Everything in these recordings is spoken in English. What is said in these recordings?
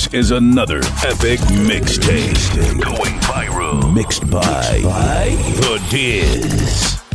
This is another epic mixtape going viral. Mixed by, Mixed by The Diz.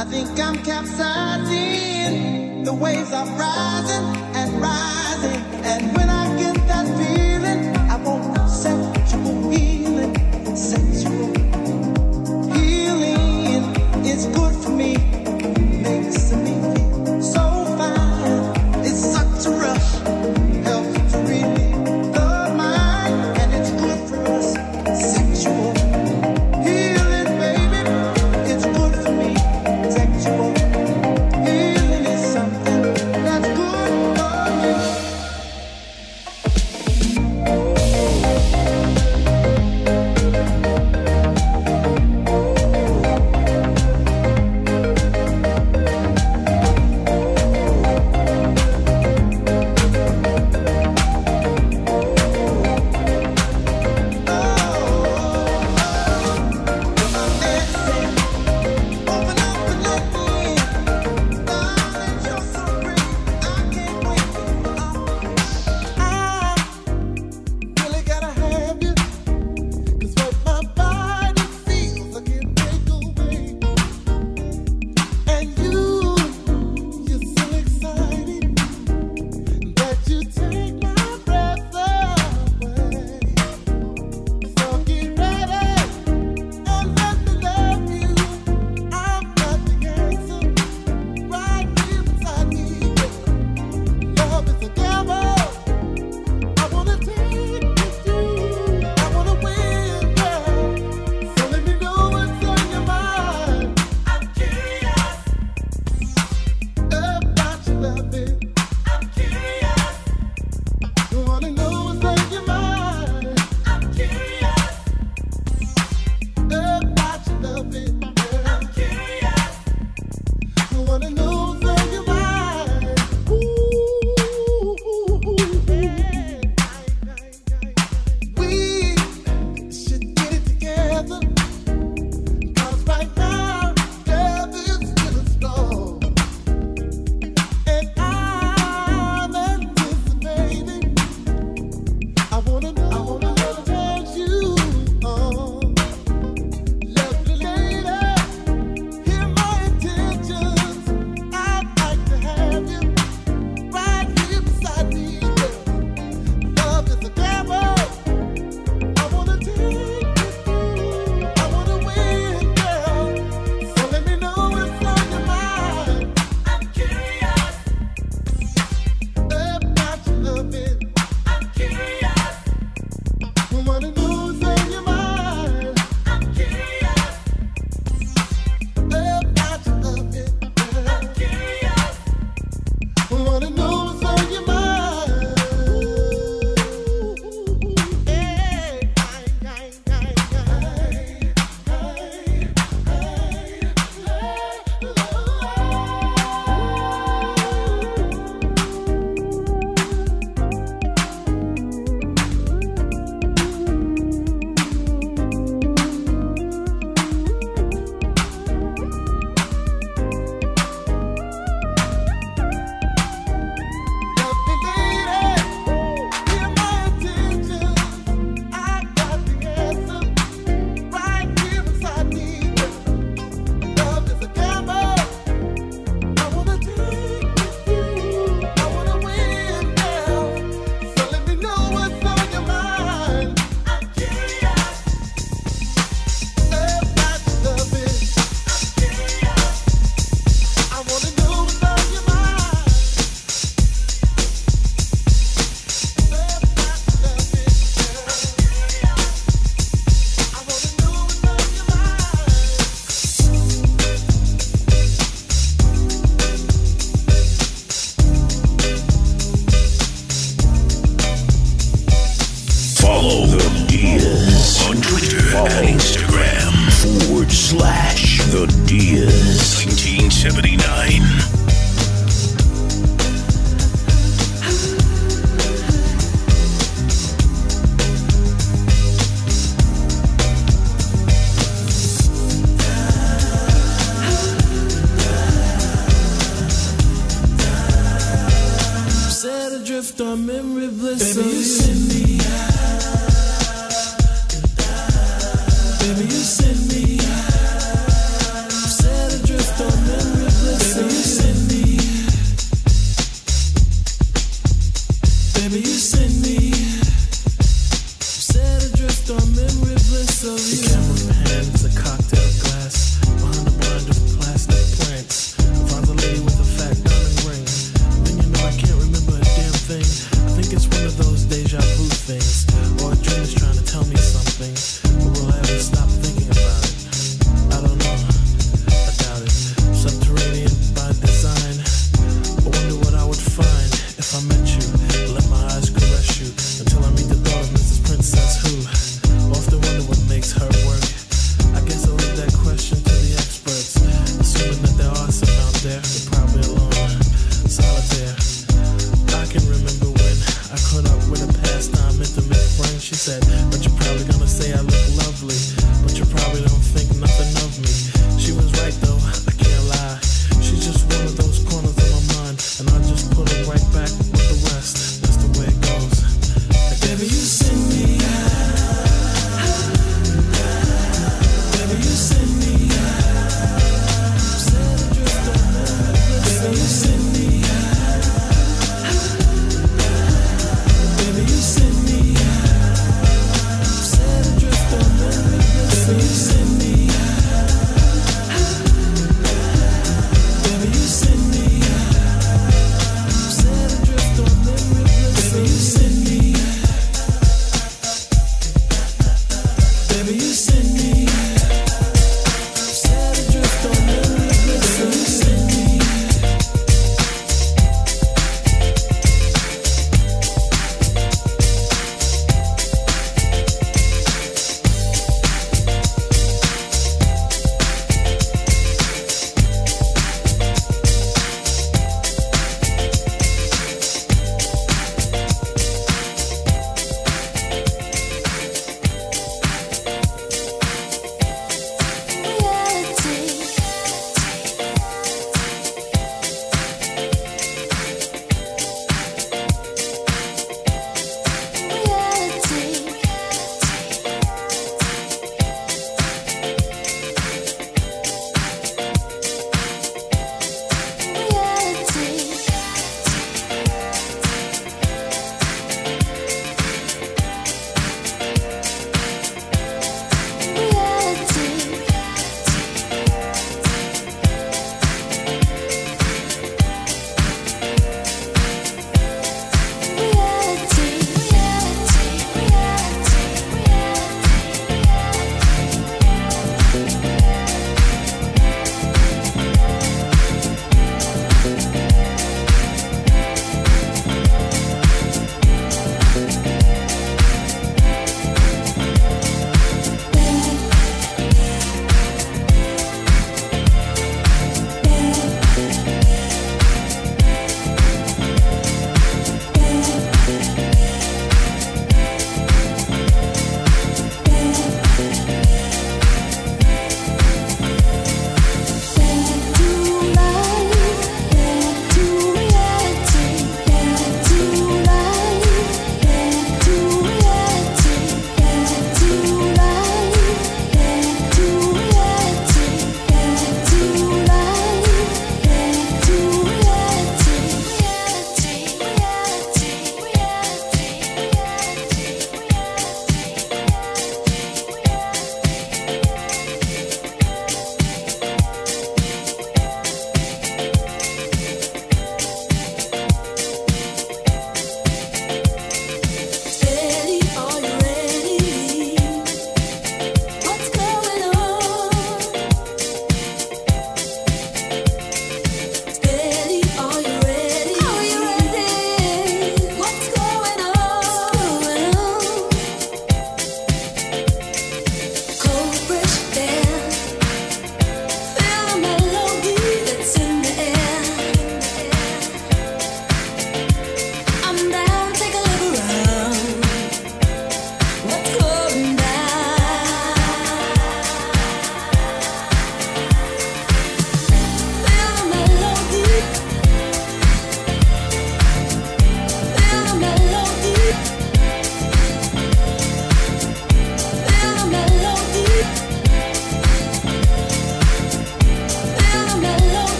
I think I'm capsizing. The waves are rising and rising. And when I get that feeling, I want sexual healing. Sexual healing is good.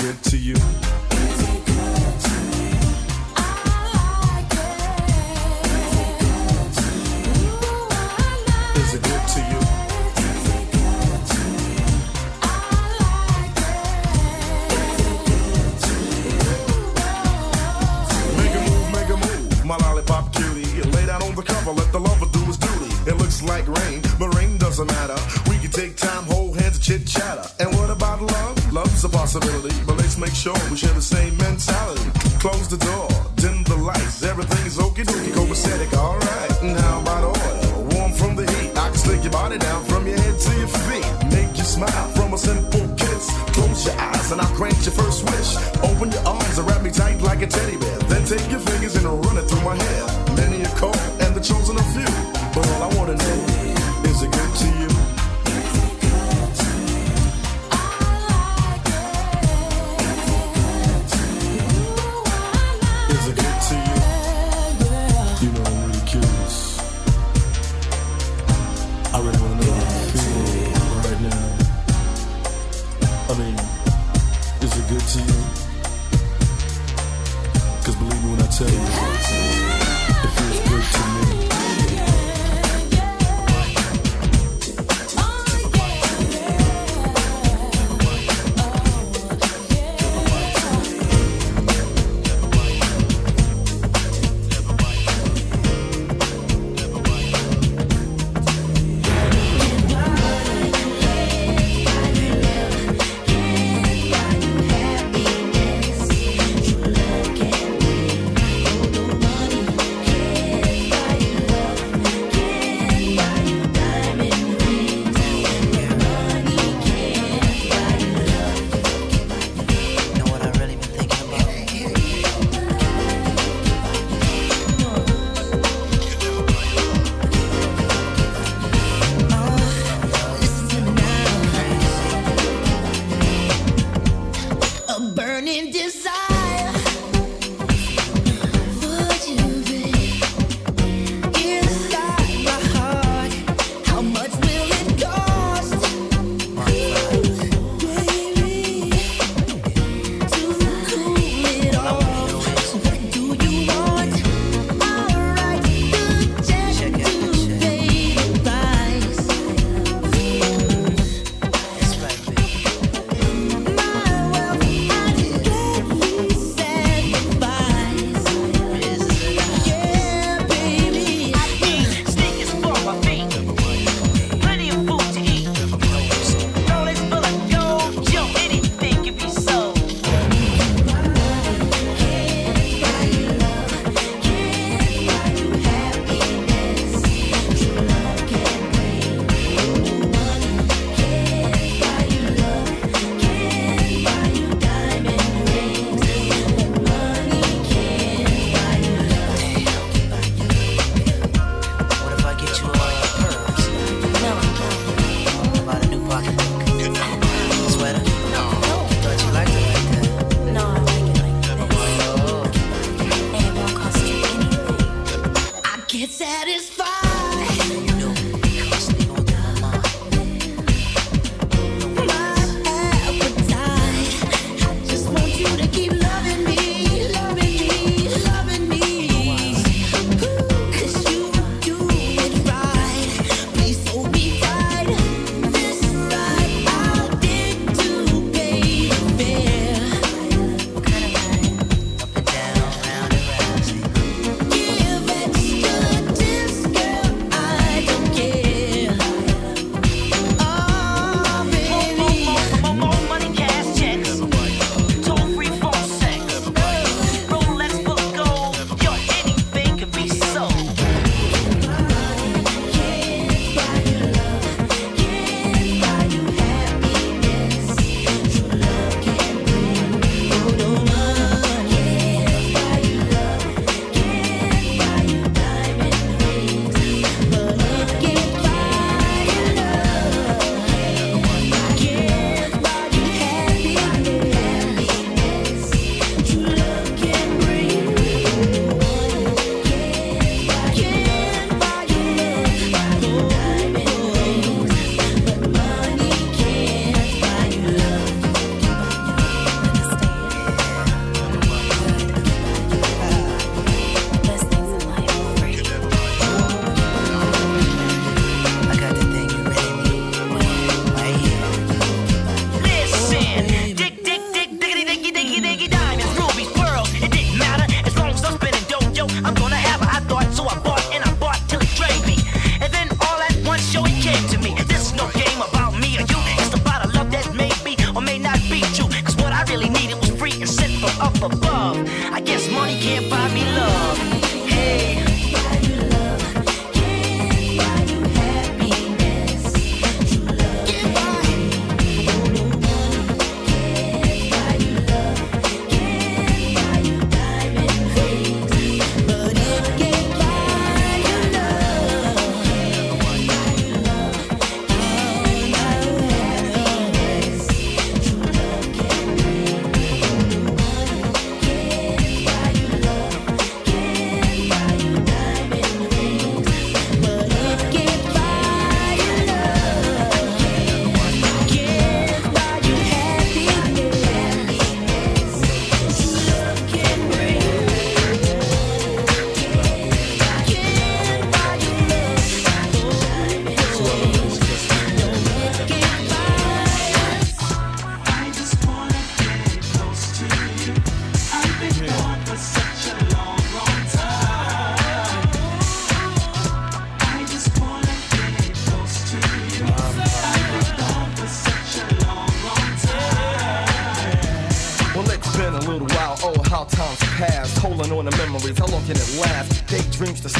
To you?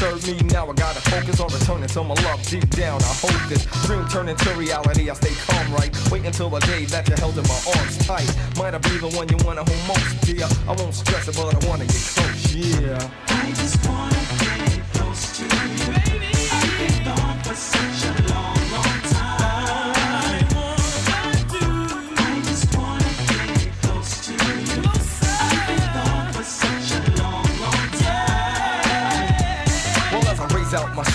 Disturb me, now I gotta focus on returning to my love deep down. I hope this dream turn into reality. I stay calm, right? Wait until the day that you're held in my arms tight. Might I be the one you wanna hold most, dear? I won't stress it, but I wanna get close, yeah. I just wanna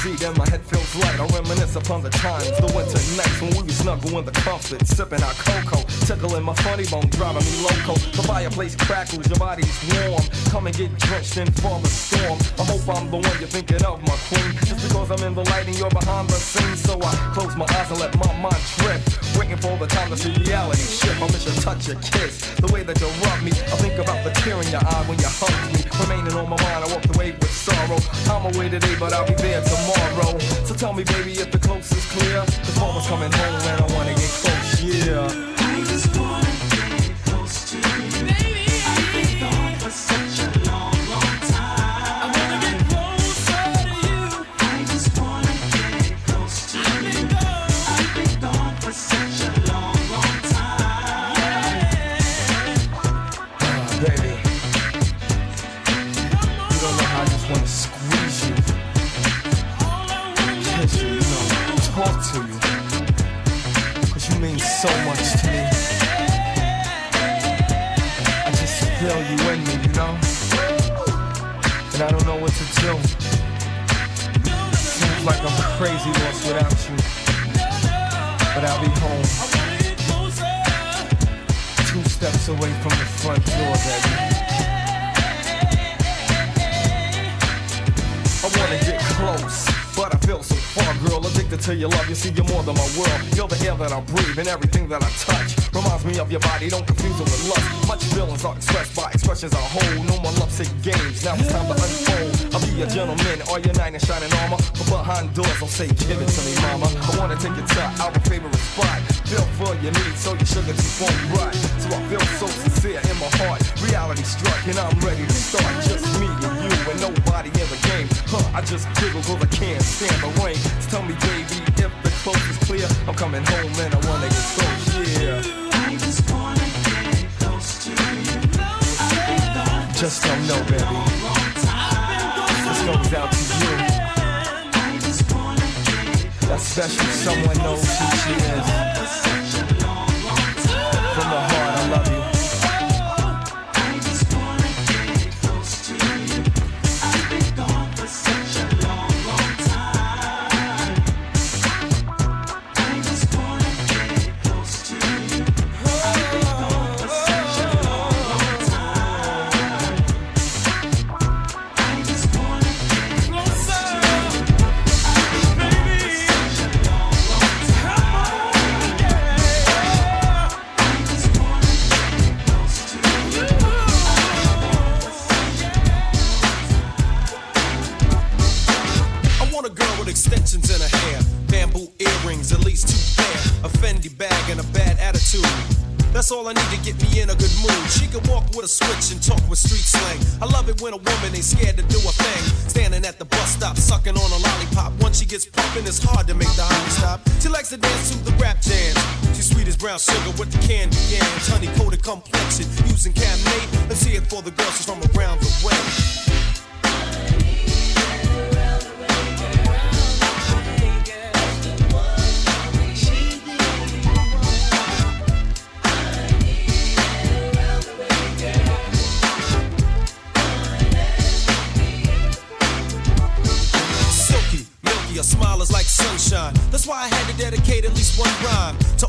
my and my head feels light, I reminisce upon the times, the winter nights when we would snuggle in the comfort, sipping our cocoa, tickling my funny bone, driving me loco. The fireplace crackles, your body's warm. Come and get drenched in the storm. I hope I'm the one you're thinking of, my queen. Just because I'm in the light and you're behind the scenes, so I close my eyes and let my mind drift. Waiting for the time to see reality shift. I miss your touch, your kiss, the way that you rub me. I think about the tear in your eye when you hug me. Remaining on my mind, I walked away with sorrow. I'm away today, but I'll be there tomorrow. So tell me, baby, if the coast is clear. Cause mama's coming home and I wanna get close, just giggle cause I can't stand the rain. So tell me, baby, if the coast is clear, I'm coming home and I wanna get close, yeah. I just wanna get close to you. I've been gone for Just don't know, baby. This goes out to you. I just wanna get That special someone knows who she is. Rap jams. She's sweet as brown sugar with the candy yams. Honey coated complexion, using Cabernet. Let's hear it for the girls she's from around the way.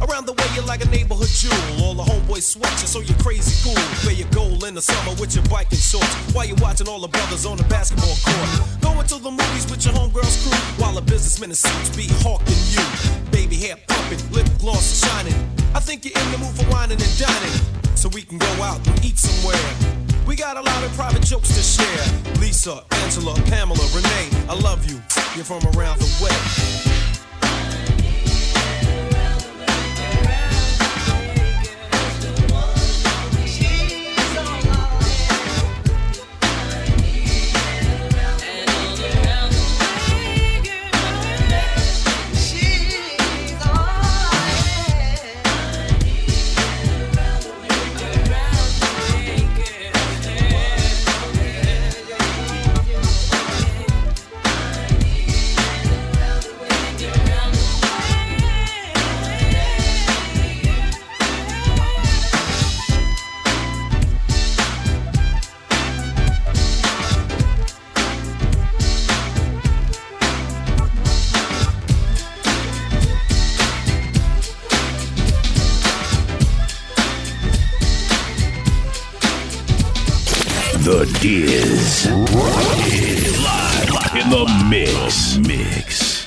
Around the way, you're like a neighborhood jewel. All the homeboys sweat you, so you're crazy cool. Wear your gold in the summer with your biking shorts. While you're watching all the brothers on the basketball court. Going to the movies with your homegirls crew. While a businessman in suits be hawking you. Baby hair pumping, lip gloss shining. I think you're in the mood for wining and dining. So we can go out and eat somewhere. We got a lot of private jokes to share. Lisa, Angela, Pamela, Renee, I love you. You're from around the way. The Diz. Live in the mix. Mix.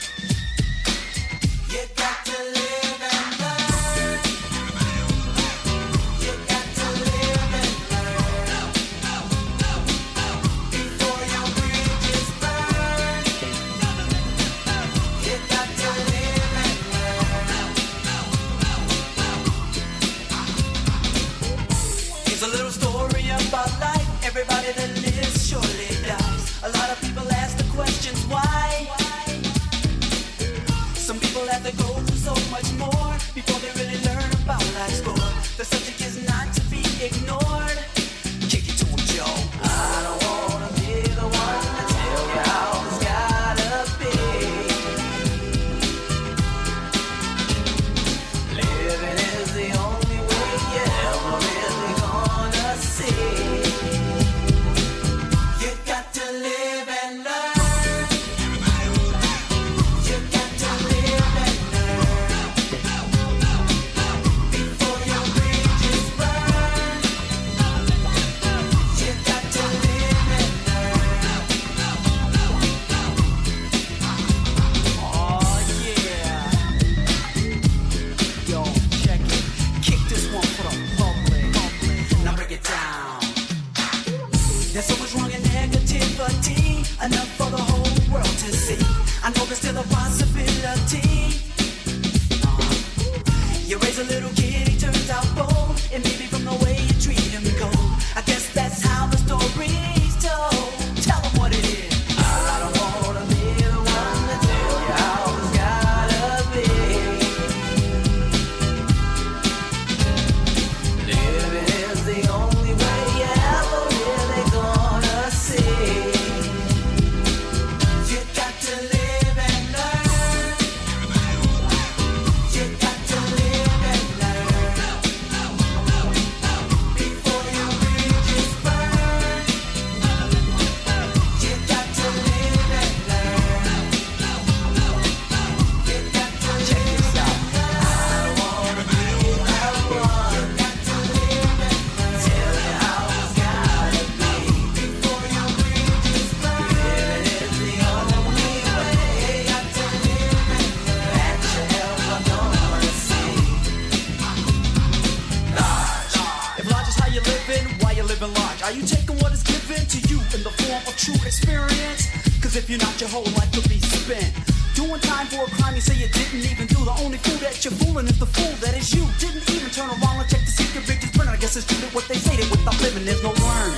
Are you taking what is given to you in the form of true experience? Cause if you're not, your whole life could be spent. Doing time for a crime you say you didn't even do. The only fool that you're fooling is the fool that is you. Didn't even turn around and check to see your bridges burning. I guess it's true that what they say that without living there's no learning.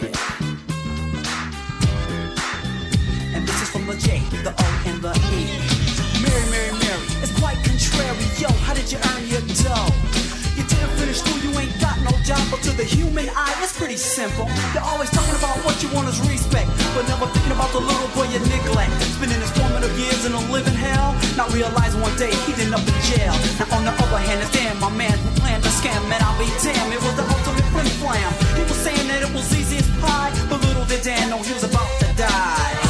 Yeah. And this is from the J, the O, and the E. Mary, Mary, Mary, it's quite contrary. Yo, how did you earn your to the human eye, it's pretty simple. They're always talking about what you want is respect, but never thinking about the little boy you neglect. Spending his formative years in a living hell, not realizing one day he'd end up in jail. Now on the other hand, it's damn my man who planned the scam, and I'll be damned, it was the ultimate flim flam. He was saying that it was easy as pie, but little did Dan know he was about to die.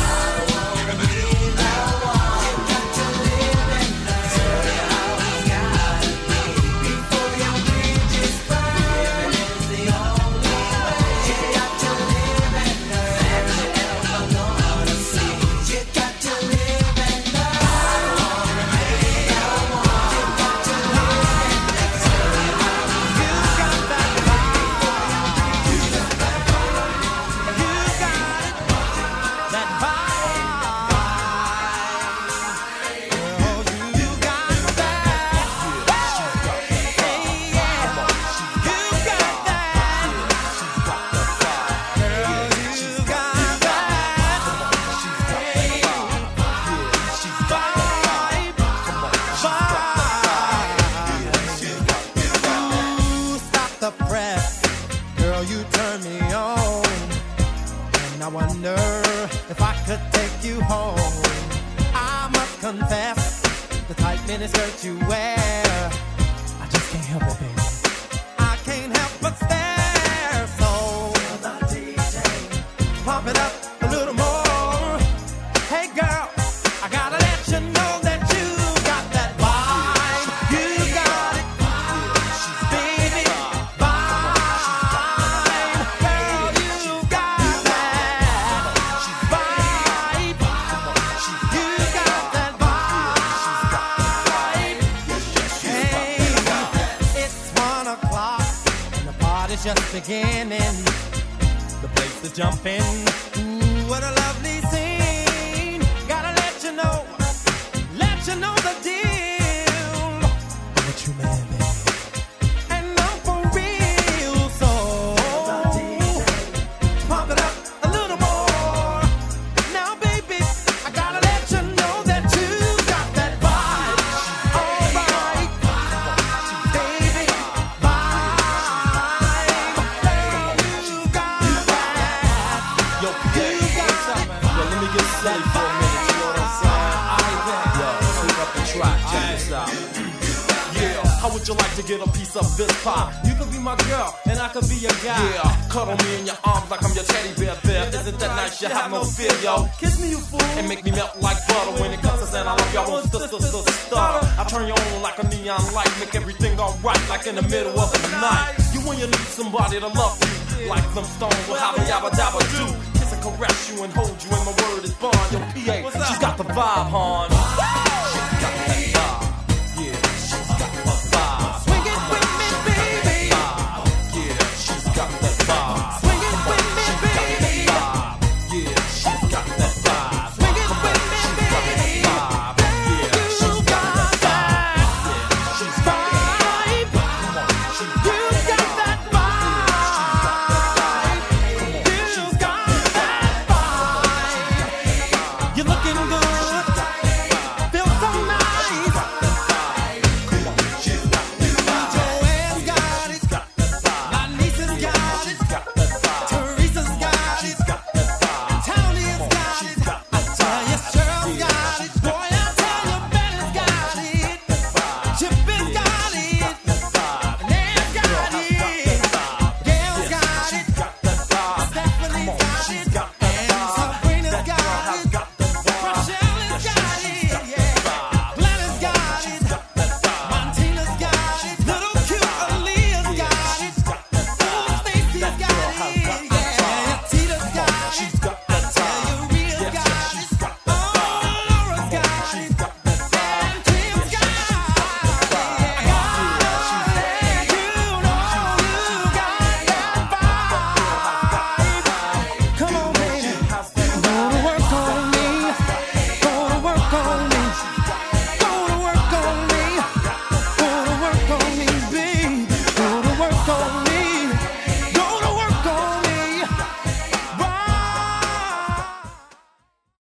You know the deal.